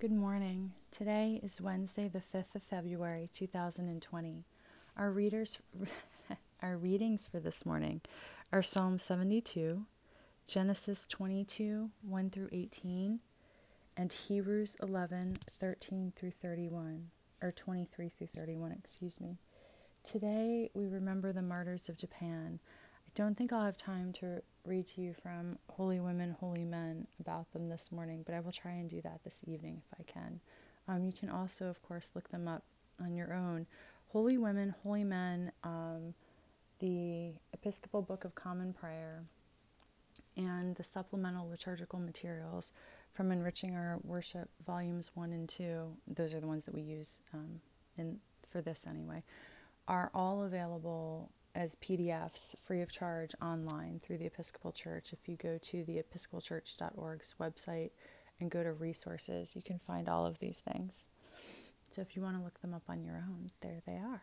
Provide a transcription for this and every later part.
Good morning. Today is Wednesday, the 5th of February, 2020. Our readers our readings for this morning are Psalm 72, Genesis 22, 1 through 18, and Hebrews 11, 13 through 31, or 23 through 31, excuse me. Today we remember the martyrs of Japan. Don't think I'll have time to read to you from Holy Women, Holy Men about them this morning, but I will try and do that this evening if I can. Um, you can also, of course, look them up on your own. Holy Women, Holy Men, um, the Episcopal Book of Common Prayer, and the supplemental liturgical materials from Enriching Our Worship, volumes 1 and 2. Those are the ones that we use um, in, for this anyway are all available as PDFs free of charge online through the Episcopal Church. If you go to the episcopalchurch.org's website and go to resources, you can find all of these things. So if you want to look them up on your own, there they are.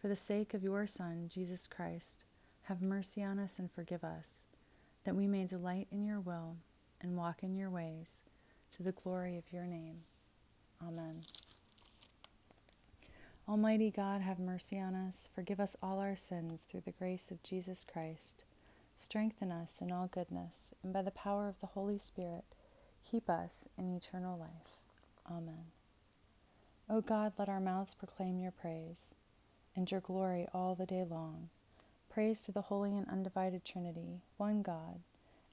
For the sake of your Son, Jesus Christ, have mercy on us and forgive us, that we may delight in your will and walk in your ways, to the glory of your name. Amen. Almighty God, have mercy on us, forgive us all our sins through the grace of Jesus Christ. Strengthen us in all goodness, and by the power of the Holy Spirit, keep us in eternal life. Amen. O God, let our mouths proclaim your praise and your glory all the day long. Praise to the holy and undivided Trinity, one God,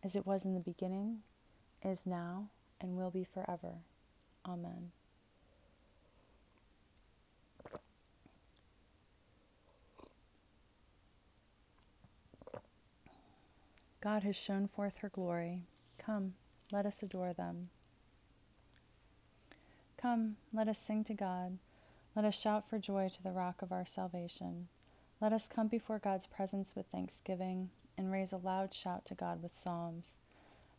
as it was in the beginning, is now, and will be forever. Amen. God has shown forth her glory. Come, let us adore them. Come, let us sing to God. Let us shout for joy to the rock of our salvation. Let us come before God's presence with thanksgiving and raise a loud shout to God with psalms.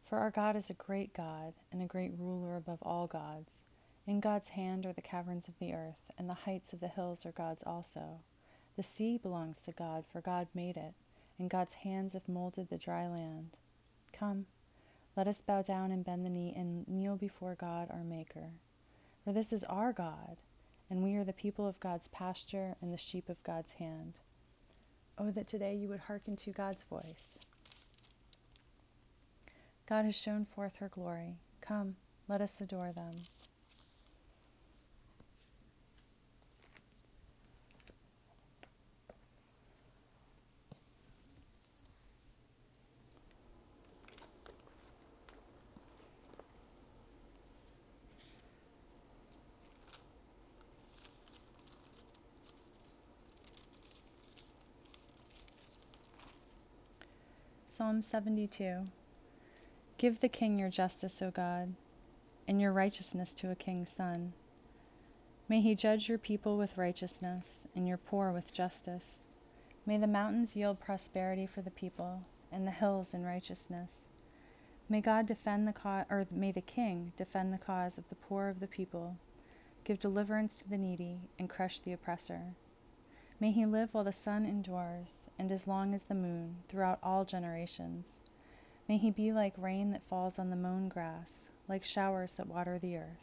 For our God is a great God and a great ruler above all gods. In God's hand are the caverns of the earth, and the heights of the hills are God's also. The sea belongs to God, for God made it, and God's hands have molded the dry land. Come, let us bow down and bend the knee and kneel before God our Maker. For this is our God and we are the people of God's pasture and the sheep of God's hand. Oh, that today you would hearken to God's voice. God has shown forth her glory. Come, let us adore them. Psalm 72 Give the king your justice, O God, and your righteousness to a king's son. May he judge your people with righteousness, and your poor with justice. May the mountains yield prosperity for the people, and the hills in righteousness. May God defend the cause, or may the king defend the cause of the poor of the people, give deliverance to the needy, and crush the oppressor. May he live while the sun endures, and as long as the moon, throughout all generations. May he be like rain that falls on the mown grass, like showers that water the earth.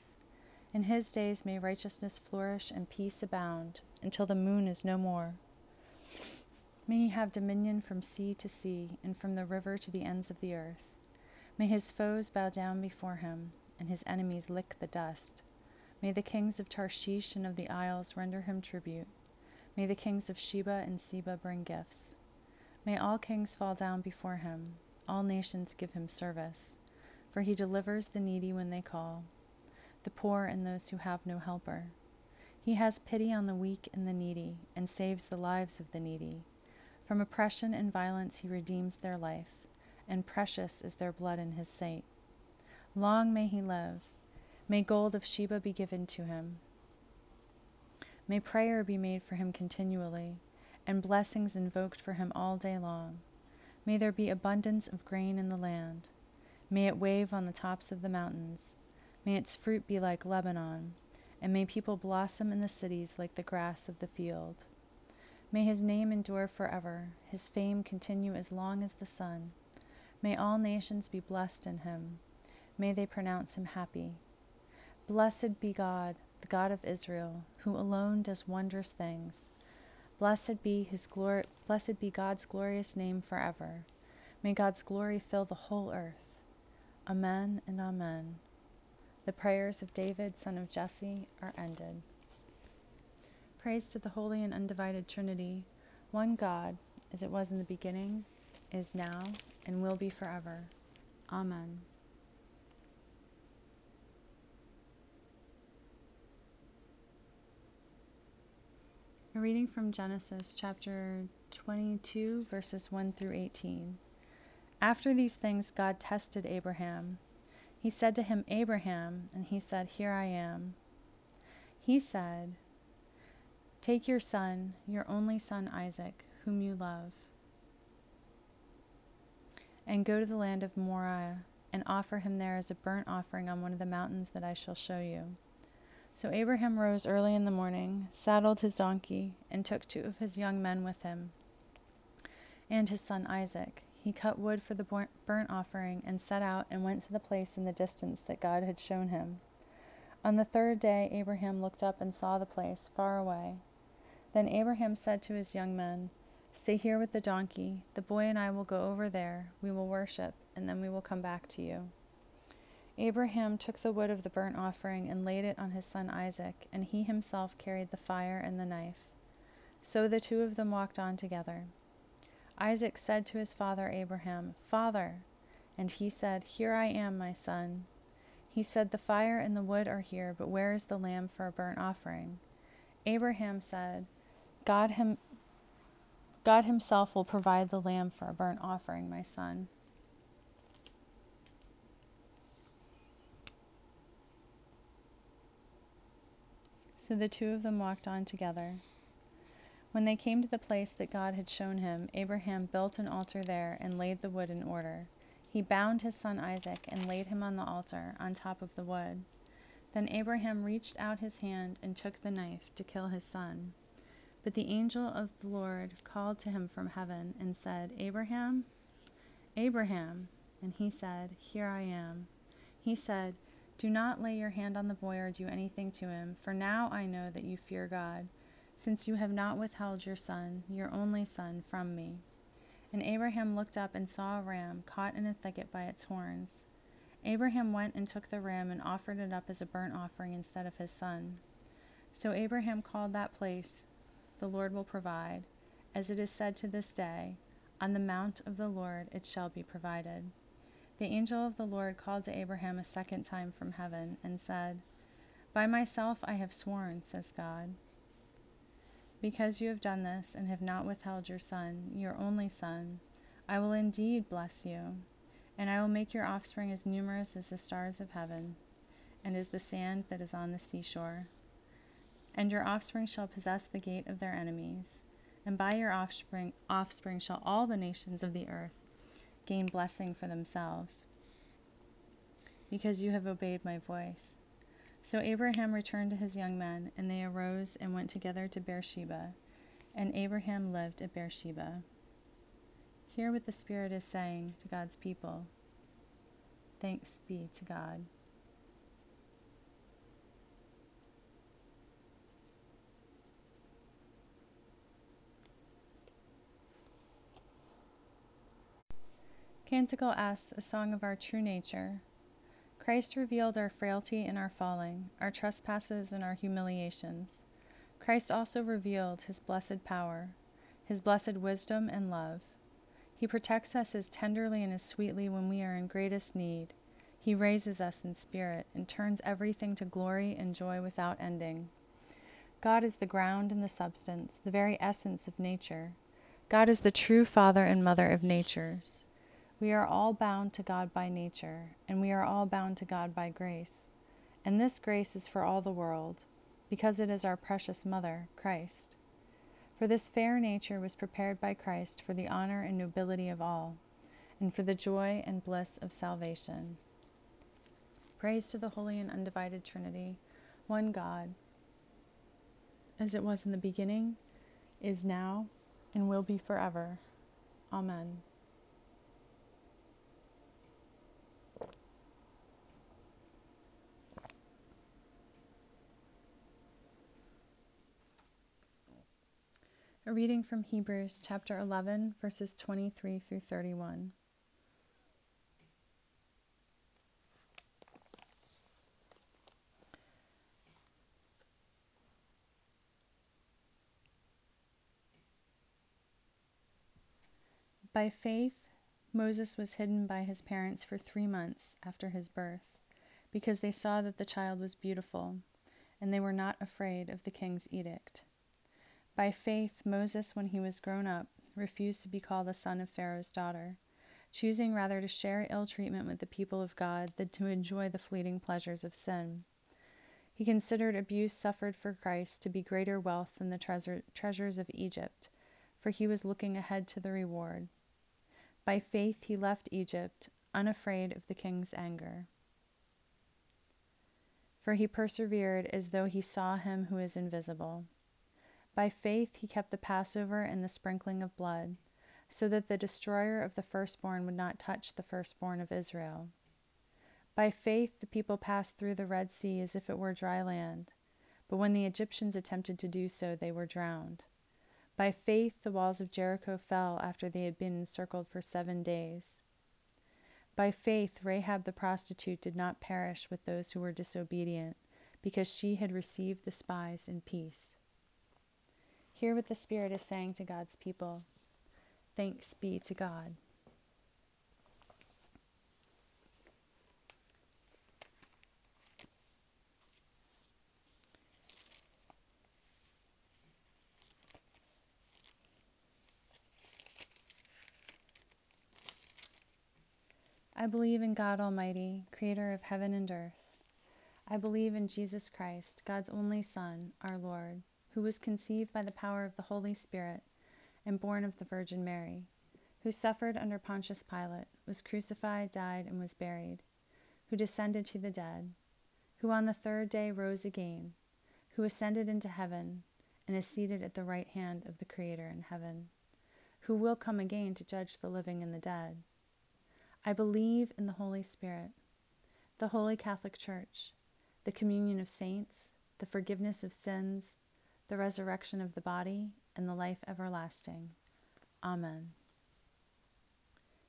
In his days may righteousness flourish and peace abound, until the moon is no more. May he have dominion from sea to sea, and from the river to the ends of the earth. May his foes bow down before him, and his enemies lick the dust. May the kings of Tarshish and of the isles render him tribute. May the kings of Sheba and Seba bring gifts. May all kings fall down before him, all nations give him service. For he delivers the needy when they call, the poor and those who have no helper. He has pity on the weak and the needy, and saves the lives of the needy. From oppression and violence he redeems their life, and precious is their blood in his sight. Long may he live. May gold of Sheba be given to him. May prayer be made for him continually, and blessings invoked for him all day long. May there be abundance of grain in the land. May it wave on the tops of the mountains. May its fruit be like Lebanon, and may people blossom in the cities like the grass of the field. May his name endure forever, his fame continue as long as the sun. May all nations be blessed in him. May they pronounce him happy. Blessed be God, the God of Israel, who alone does wondrous things. Blessed be his glory, blessed be God's glorious name forever. May God's glory fill the whole earth. Amen and amen. The prayers of David, son of Jesse, are ended. Praise to the holy and undivided Trinity, one God, as it was in the beginning, is now, and will be forever. Amen. A reading from Genesis chapter 22, verses 1 through 18. After these things, God tested Abraham. He said to him, Abraham, and he said, Here I am. He said, Take your son, your only son Isaac, whom you love, and go to the land of Moriah, and offer him there as a burnt offering on one of the mountains that I shall show you. So Abraham rose early in the morning, saddled his donkey, and took two of his young men with him, and his son Isaac. He cut wood for the burnt offering, and set out and went to the place in the distance that God had shown him. On the third day Abraham looked up and saw the place far away. Then Abraham said to his young men, Stay here with the donkey. The boy and I will go over there. We will worship, and then we will come back to you. Abraham took the wood of the burnt offering and laid it on his son Isaac, and he himself carried the fire and the knife. So the two of them walked on together. Isaac said to his father Abraham, Father! And he said, Here I am, my son. He said, The fire and the wood are here, but where is the lamb for a burnt offering? Abraham said, God, him, God himself will provide the lamb for a burnt offering, my son. So the two of them walked on together. When they came to the place that God had shown him, Abraham built an altar there and laid the wood in order. He bound his son Isaac and laid him on the altar, on top of the wood. Then Abraham reached out his hand and took the knife to kill his son. But the angel of the Lord called to him from heaven and said, Abraham, Abraham. And he said, Here I am. He said, do not lay your hand on the boy or do anything to him, for now I know that you fear God, since you have not withheld your son, your only son, from me. And Abraham looked up and saw a ram caught in a thicket by its horns. Abraham went and took the ram and offered it up as a burnt offering instead of his son. So Abraham called that place, The Lord will provide, as it is said to this day, On the mount of the Lord it shall be provided. The angel of the Lord called to Abraham a second time from heaven, and said, By myself I have sworn, says God, because you have done this, and have not withheld your son, your only son, I will indeed bless you, and I will make your offspring as numerous as the stars of heaven, and as the sand that is on the seashore. And your offspring shall possess the gate of their enemies, and by your offspring, offspring shall all the nations of the earth gain blessing for themselves, because you have obeyed my voice. So Abraham returned to his young men, and they arose and went together to Beersheba, and Abraham lived at Beersheba. Hear what the Spirit is saying to God's people. Thanks be to God. Canticle S, a song of our true nature. Christ revealed our frailty and our falling, our trespasses and our humiliations. Christ also revealed his blessed power, his blessed wisdom and love. He protects us as tenderly and as sweetly when we are in greatest need. He raises us in spirit and turns everything to glory and joy without ending. God is the ground and the substance, the very essence of nature. God is the true father and mother of natures. We are all bound to God by nature, and we are all bound to God by grace. And this grace is for all the world, because it is our precious mother, Christ. For this fair nature was prepared by Christ for the honor and nobility of all, and for the joy and bliss of salvation. Praise to the Holy and Undivided Trinity, one God, as it was in the beginning, is now, and will be forever. Amen. A reading from Hebrews chapter 11, verses 23 through 31. By faith, Moses was hidden by his parents for three months after his birth, because they saw that the child was beautiful, and they were not afraid of the king's edict. By faith, Moses, when he was grown up, refused to be called the son of Pharaoh's daughter, choosing rather to share ill treatment with the people of God than to enjoy the fleeting pleasures of sin. He considered abuse suffered for Christ to be greater wealth than the treasure, treasures of Egypt, for he was looking ahead to the reward. By faith he left Egypt, unafraid of the king's anger. For he persevered as though he saw him who is invisible. By faith he kept the Passover and the sprinkling of blood, so that the destroyer of the firstborn would not touch the firstborn of Israel. By faith the people passed through the Red Sea as if it were dry land, but when the Egyptians attempted to do so, they were drowned. By faith the walls of Jericho fell after they had been encircled for seven days. By faith Rahab the prostitute did not perish with those who were disobedient, because she had received the spies in peace. Hear what the Spirit is saying to God's people. Thanks be to God. I believe in God Almighty, creator of heaven and earth. I believe in Jesus Christ, God's only Son, our Lord, who was conceived by the power of the Holy Spirit and born of the Virgin Mary, who suffered under Pontius Pilate, was crucified, died, and was buried, who descended to the dead, who on the third day rose again, who ascended into heaven, and is seated at the right hand of the Creator in heaven, who will come again to judge the living and the dead. I believe in the Holy Spirit, the Holy Catholic Church, the communion of saints, the forgiveness of sins, the resurrection of the body, and the life everlasting. Amen.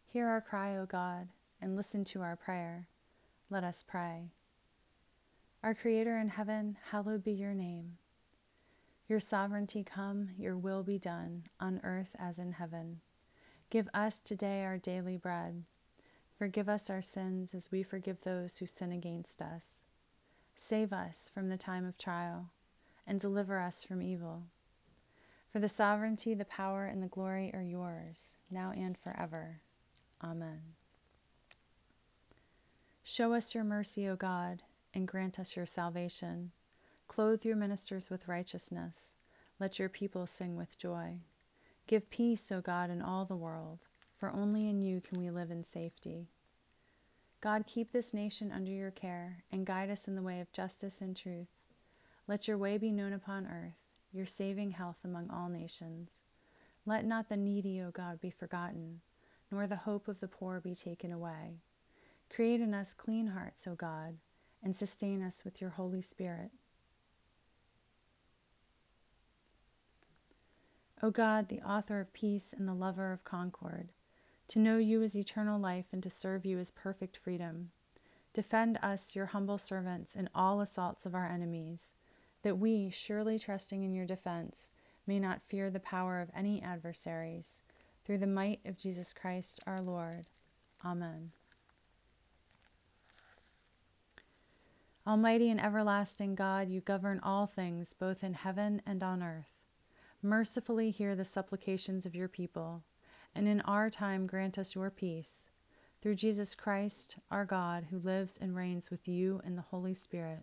Hear our cry, O God, and listen to our prayer. Let us pray. Our Creator in heaven, hallowed be your name. Your sovereignty come, your will be done, on earth as in heaven. Give us today our daily bread Forgive us our sins as we forgive those who sin against us. Save us from the time of trial, and deliver us from evil. For the sovereignty, the power, and the glory are yours, now and forever. Amen. Show us your mercy, O God, and grant us your salvation. Clothe your ministers with righteousness. Let your people sing with joy. Give peace, O God, in all the world for only in you can we live in safety. God, keep this nation under your care and guide us in the way of justice and truth. Let your way be known upon earth, your saving health among all nations. Let not the needy, O God, be forgotten, nor the hope of the poor be taken away. Create in us clean hearts, O God, and sustain us with your Holy Spirit. O God, the author of peace and the lover of concord, to know you as eternal life and to serve you as perfect freedom. Defend us, your humble servants, in all assaults of our enemies, that we, surely trusting in your defense, may not fear the power of any adversaries, through the might of Jesus Christ our Lord. Amen. Almighty and everlasting God, you govern all things, both in heaven and on earth. Mercifully hear the supplications of your people, and in our time grant us your peace. Through Jesus Christ, our God, who lives and reigns with you in the Holy Spirit,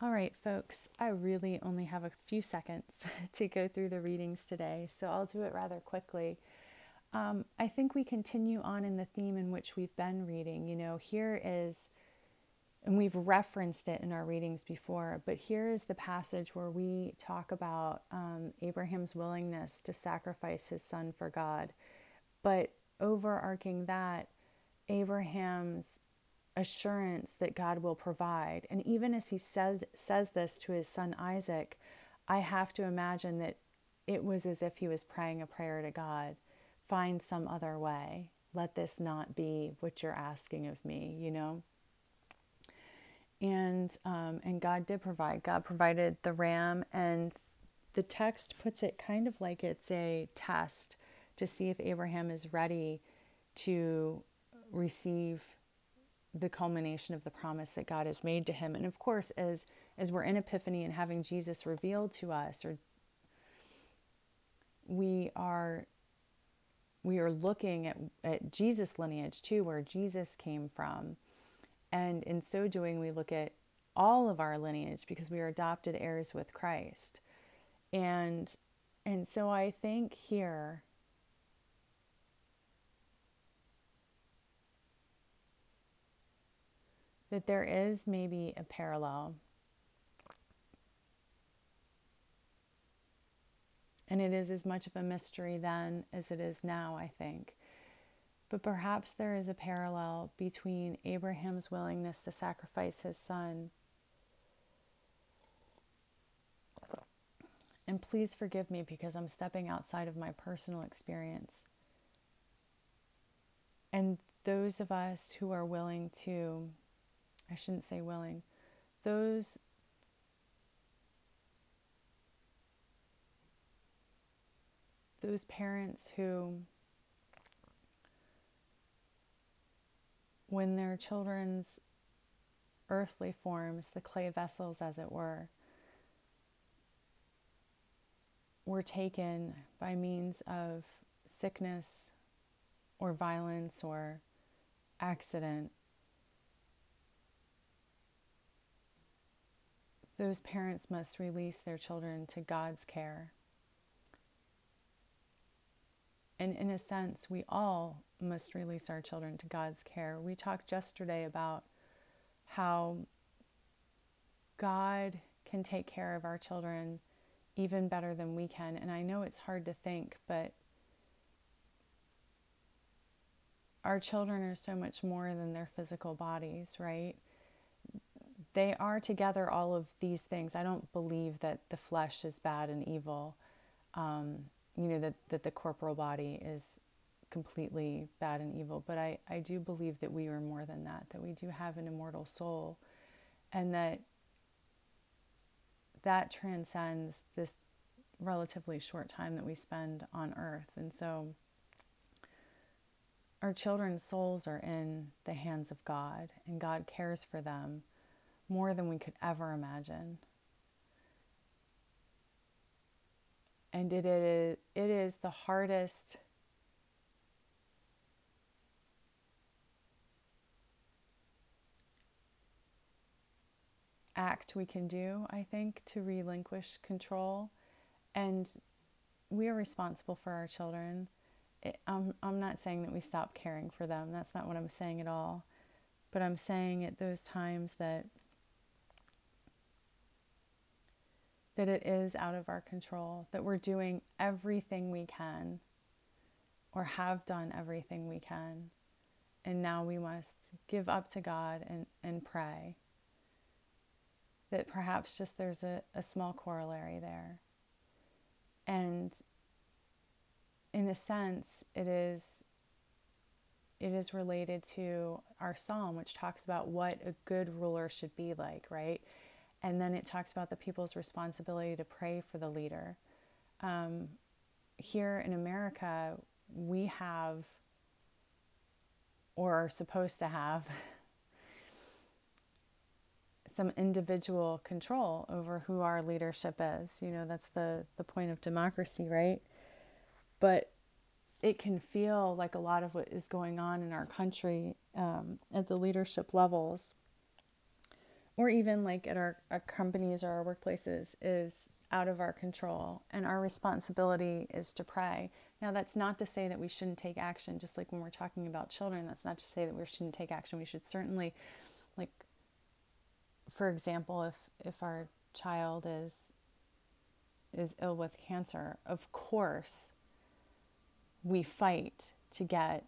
All right, folks, I really only have a few seconds to go through the readings today, so I'll do it rather quickly. Um, I think we continue on in the theme in which we've been reading. You know, here is, and we've referenced it in our readings before, but here is the passage where we talk about um, Abraham's willingness to sacrifice his son for God. But overarching that, Abraham's assurance that God will provide. And even as he says, says this to his son Isaac, I have to imagine that it was as if he was praying a prayer to God find some other way. Let this not be what you're asking of me, you know? And um, and God did provide. God provided the ram, and the text puts it kind of like it's a test to see if Abraham is ready to receive the culmination of the promise that God has made to him. And of course, as as we're in Epiphany and having Jesus revealed to us, or we are we are looking at, at Jesus' lineage too, where Jesus came from. And in so doing, we look at all of our lineage because we are adopted heirs with Christ. And and so I think here that there is maybe a parallel. And it is as much of a mystery then as it is now, I think. But perhaps there is a parallel between Abraham's willingness to sacrifice his son. And please forgive me because I'm stepping outside of my personal experience. And those of us who are willing to I shouldn't say willing, those those parents who when their children's earthly forms, the clay vessels as it were, were taken by means of sickness or violence or accident those parents must release their children to God's care. And in a sense, we all must release our children to God's care. We talked yesterday about how God can take care of our children even better than we can. And I know it's hard to think, but our children are so much more than their physical bodies, right? They are together all of these things. I don't believe that the flesh is bad and evil. Um, you know, that, that the corporal body is completely bad and evil. But I, I do believe that we are more than that, that we do have an immortal soul, and that that transcends this relatively short time that we spend on earth. And so our children's souls are in the hands of God, and God cares for them more than we could ever imagine. And it is, it is the hardest act we can do, I think, to relinquish control. And we are responsible for our children. It, I'm, I'm not saying that we stop caring for them. That's not what I'm saying at all. But I'm saying at those times that that it is out of our control, that we're doing everything we can or have done everything we can. And now we must give up to God and, and pray that perhaps just there's a, a small corollary there. And in a sense, it is it is related to our psalm, which talks about what a good ruler should be like, right? And then it talks about the people's responsibility to pray for the leader. Um, here in America, we have, or are supposed to have, some individual control over who our leadership is. You know, that's the, the point of democracy, right? But it can feel like a lot of what is going on in our country um, at the leadership levels, or even like at our, our companies or our workplaces, is out of our control. And our responsibility is to pray. Now, that's not to say that we shouldn't take action, just like when we're talking about children, that's not to say that we shouldn't take action. We should certainly, like, for example, if if our child is is ill with cancer, of course we fight to get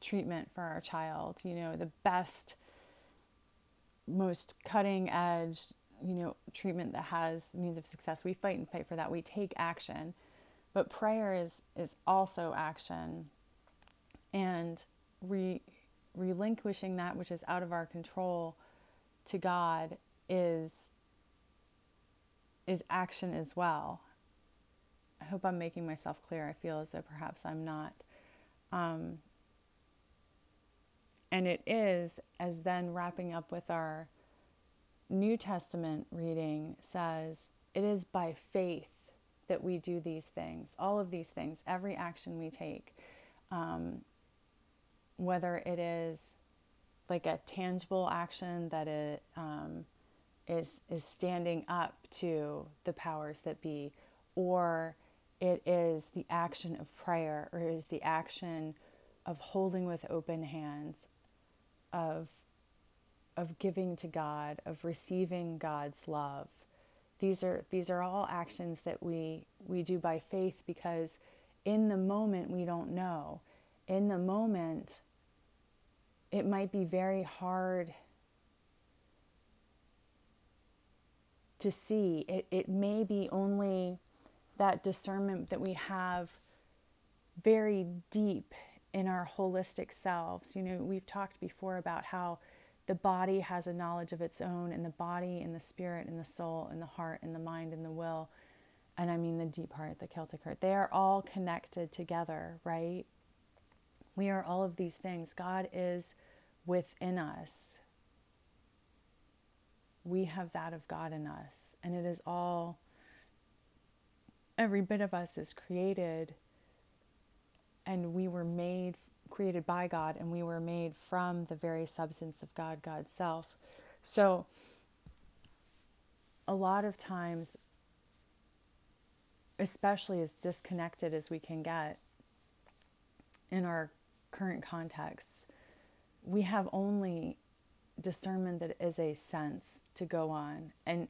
treatment for our child, you know, the best most cutting edge, you know, treatment that has means of success. We fight and fight for that. We take action. But prayer is is also action. And re, relinquishing that which is out of our control to God is is action as well. I hope I'm making myself clear. I feel as though perhaps I'm not. Um, and it is, as then wrapping up with our New Testament reading says, it is by faith that we do these things, all of these things, every action we take, um, whether it is like a tangible action that it um, is is standing up to the powers that be, or it is the action of prayer, or it is the action of holding with open hands, of of giving to God, of receiving God's love. These are these are all actions that we we do by faith because in the moment we don't know. In the moment it might be very hard to see. It, it may be only that discernment that we have very deep in our holistic selves. You know, we've talked before about how the body has a knowledge of its own, and the body, and the spirit, and the soul, and the heart, and the mind, and the will. And I mean the deep heart, the Celtic heart. They are all connected together, right? We are all of these things. God is within us. We have that of God in us. And it is all, every bit of us is created, and we were made, created by God, and we were made from the very substance of God, God's self. So, a lot of times, especially as disconnected as we can get in our current contexts, we have only discernment that is a sense to go on and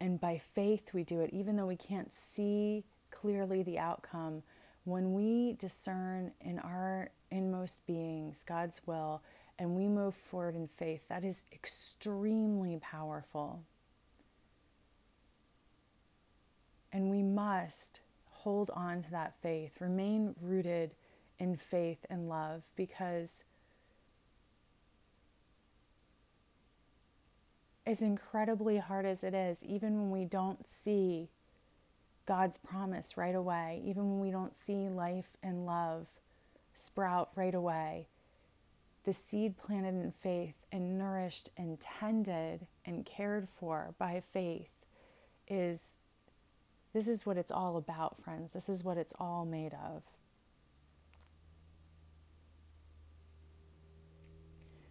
and by faith we do it even though we can't see clearly the outcome. When we discern in our inmost beings God's will and we move forward in faith that is extremely powerful. And we must hold on to that faith remain rooted in faith and love because as incredibly hard as it is, even when we don't see God's promise right away, even when we don't see life and love sprout right away, the seed planted in faith and nourished and tended and cared for by faith is this is what it's all about, friends. This is what it's all made of.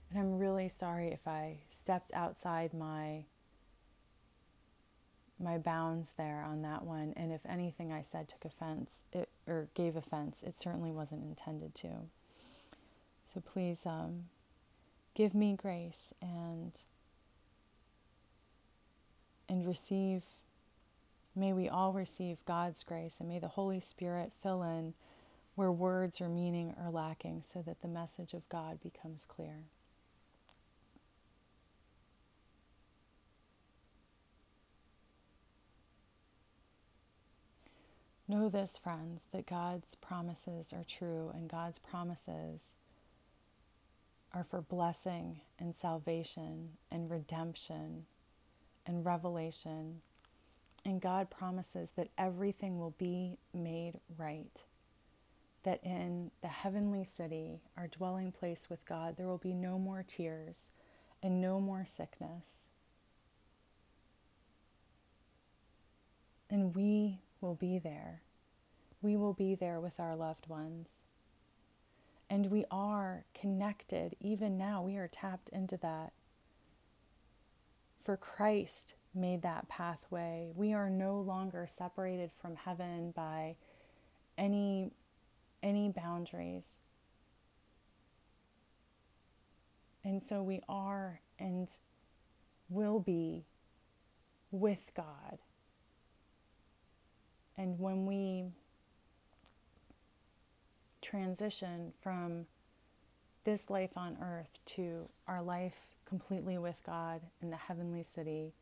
And I'm really sorry if I stepped outside my my bounds there on that one and if anything I said took offense it, or gave offense it certainly wasn't intended to so please um, give me grace and and receive May we all receive God's grace and may the Holy Spirit fill in where words or meaning are lacking so that the message of God becomes clear. Know this, friends, that God's promises are true and God's promises are for blessing and salvation and redemption and revelation. And God promises that everything will be made right. That in the heavenly city, our dwelling place with God, there will be no more tears and no more sickness. And we will be there. We will be there with our loved ones. And we are connected, even now, we are tapped into that. For Christ made that pathway. We are no longer separated from heaven by any any boundaries. And so we are and will be with God. And when we transition from this life on earth to our life completely with God in the heavenly city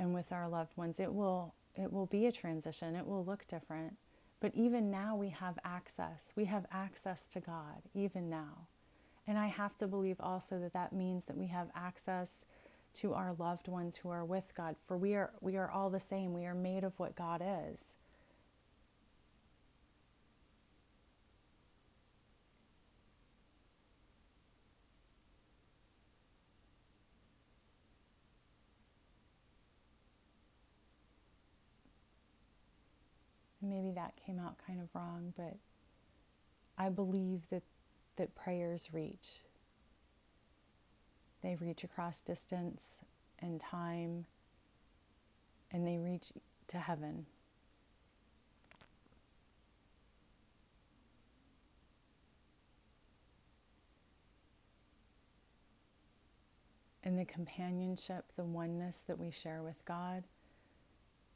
and with our loved ones, it will it will be a transition. It will look different. But even now we have access. We have access to God even now. And I have to believe also that that means that we have access to our loved ones who are with God for we are we are all the same. We are made of what God is. Maybe that came out kind of wrong, but I believe that, that prayers reach. They reach across distance and time, and they reach to heaven. And the companionship, the oneness that we share with God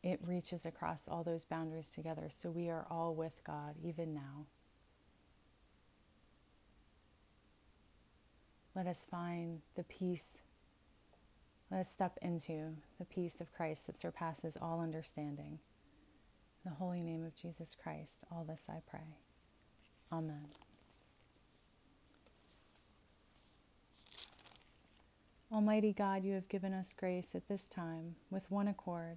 it reaches across all those boundaries together. So we are all with God even now. Let us find the peace. Let us step into the peace of Christ that surpasses all understanding. In the holy name of Jesus Christ, all this I pray. Amen. Almighty God, you have given us grace at this time with one accord